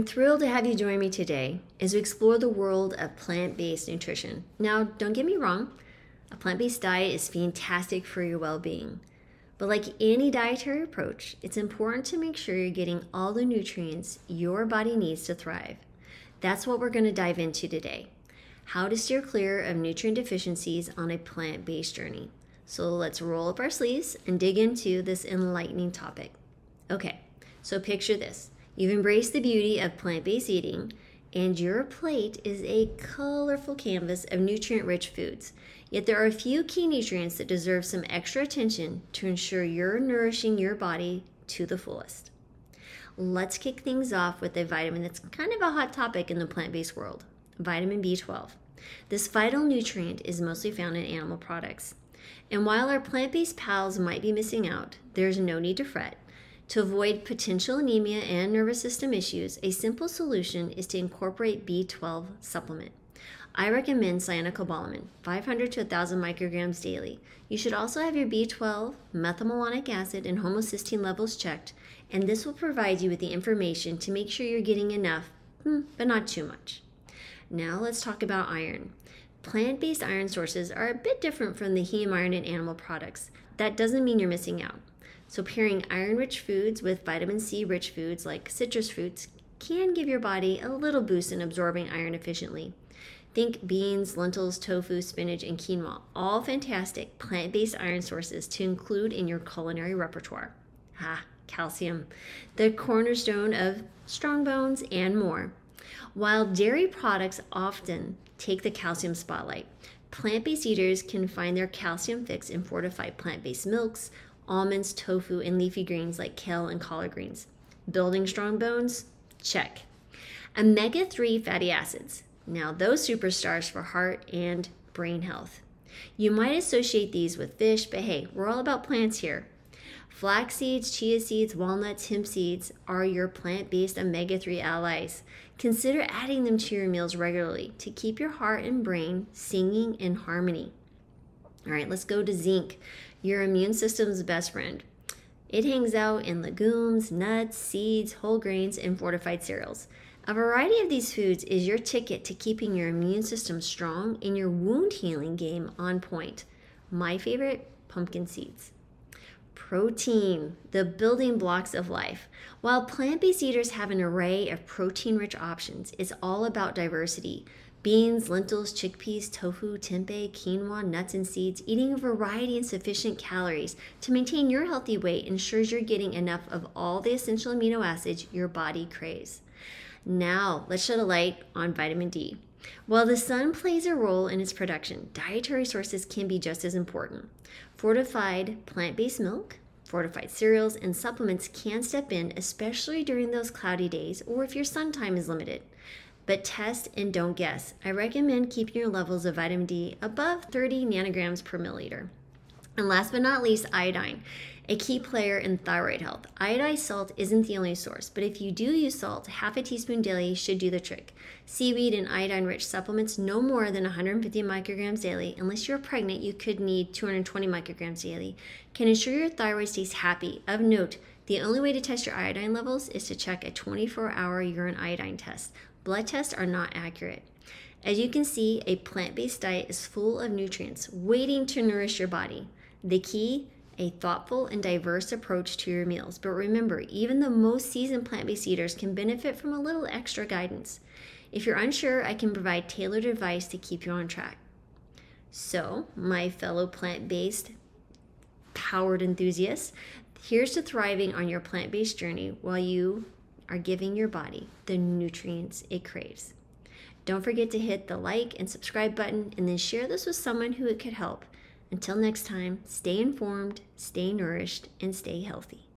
I'm thrilled to have you join me today as we explore the world of plant based nutrition. Now, don't get me wrong, a plant based diet is fantastic for your well being. But like any dietary approach, it's important to make sure you're getting all the nutrients your body needs to thrive. That's what we're going to dive into today how to steer clear of nutrient deficiencies on a plant based journey. So let's roll up our sleeves and dig into this enlightening topic. Okay, so picture this you've embraced the beauty of plant based eating, and your plate is a colorful canvas of nutrient rich foods. Yet there are a few key nutrients that deserve some extra attention to ensure you're nourishing your body to the fullest. Let's kick things off with a vitamin that's kind of a hot topic in the plant based world vitamin B12. This vital nutrient is mostly found in animal products. And while our plant based pals might be missing out, there's no need to fret. To avoid potential anemia and nervous system issues, a simple solution is to incorporate B12 supplement. I recommend cyanocobalamin, 500 to 1,000 micrograms daily. You should also have your B12, methylmalonic acid, and homocysteine levels checked, and this will provide you with the information to make sure you're getting enough, hmm, but not too much. Now let's talk about iron. Plant based iron sources are a bit different from the heme iron in animal products. That doesn't mean you're missing out. So, pairing iron rich foods with vitamin C rich foods like citrus fruits can give your body a little boost in absorbing iron efficiently. Think beans, lentils, tofu, spinach, and quinoa, all fantastic plant based iron sources to include in your culinary repertoire. Ah, calcium, the cornerstone of strong bones and more. While dairy products often take the calcium spotlight, plant based eaters can find their calcium fix in fortified plant based milks, almonds, tofu, and leafy greens like kale and collard greens. Building strong bones? Check. Omega 3 fatty acids now, those superstars for heart and brain health. You might associate these with fish, but hey, we're all about plants here. Flax seeds, chia seeds, walnuts, hemp seeds are your plant based omega 3 allies. Consider adding them to your meals regularly to keep your heart and brain singing in harmony. All right, let's go to zinc, your immune system's best friend. It hangs out in legumes, nuts, seeds, whole grains, and fortified cereals. A variety of these foods is your ticket to keeping your immune system strong and your wound healing game on point. My favorite, pumpkin seeds. Protein, the building blocks of life. While plant based eaters have an array of protein rich options, it's all about diversity. Beans, lentils, chickpeas, tofu, tempeh, quinoa, nuts, and seeds, eating a variety and sufficient calories to maintain your healthy weight ensures you're getting enough of all the essential amino acids your body craves. Now, let's shed a light on vitamin D. While the sun plays a role in its production, dietary sources can be just as important. Fortified plant based milk, fortified cereals, and supplements can step in, especially during those cloudy days or if your sun time is limited. But test and don't guess. I recommend keeping your levels of vitamin D above 30 nanograms per milliliter. And last but not least, iodine a key player in thyroid health. Iodized salt isn't the only source, but if you do use salt, half a teaspoon daily should do the trick. Seaweed and iodine rich supplements no more than 150 micrograms daily. Unless you're pregnant, you could need 220 micrograms daily. Can ensure your thyroid stays happy. Of note, the only way to test your iodine levels is to check a 24 hour urine iodine test. Blood tests are not accurate. As you can see, a plant based diet is full of nutrients waiting to nourish your body. The key a thoughtful and diverse approach to your meals. But remember, even the most seasoned plant based eaters can benefit from a little extra guidance. If you're unsure, I can provide tailored advice to keep you on track. So, my fellow plant based powered enthusiasts, here's to thriving on your plant based journey while you are giving your body the nutrients it craves. Don't forget to hit the like and subscribe button and then share this with someone who it could help. Until next time, stay informed, stay nourished, and stay healthy.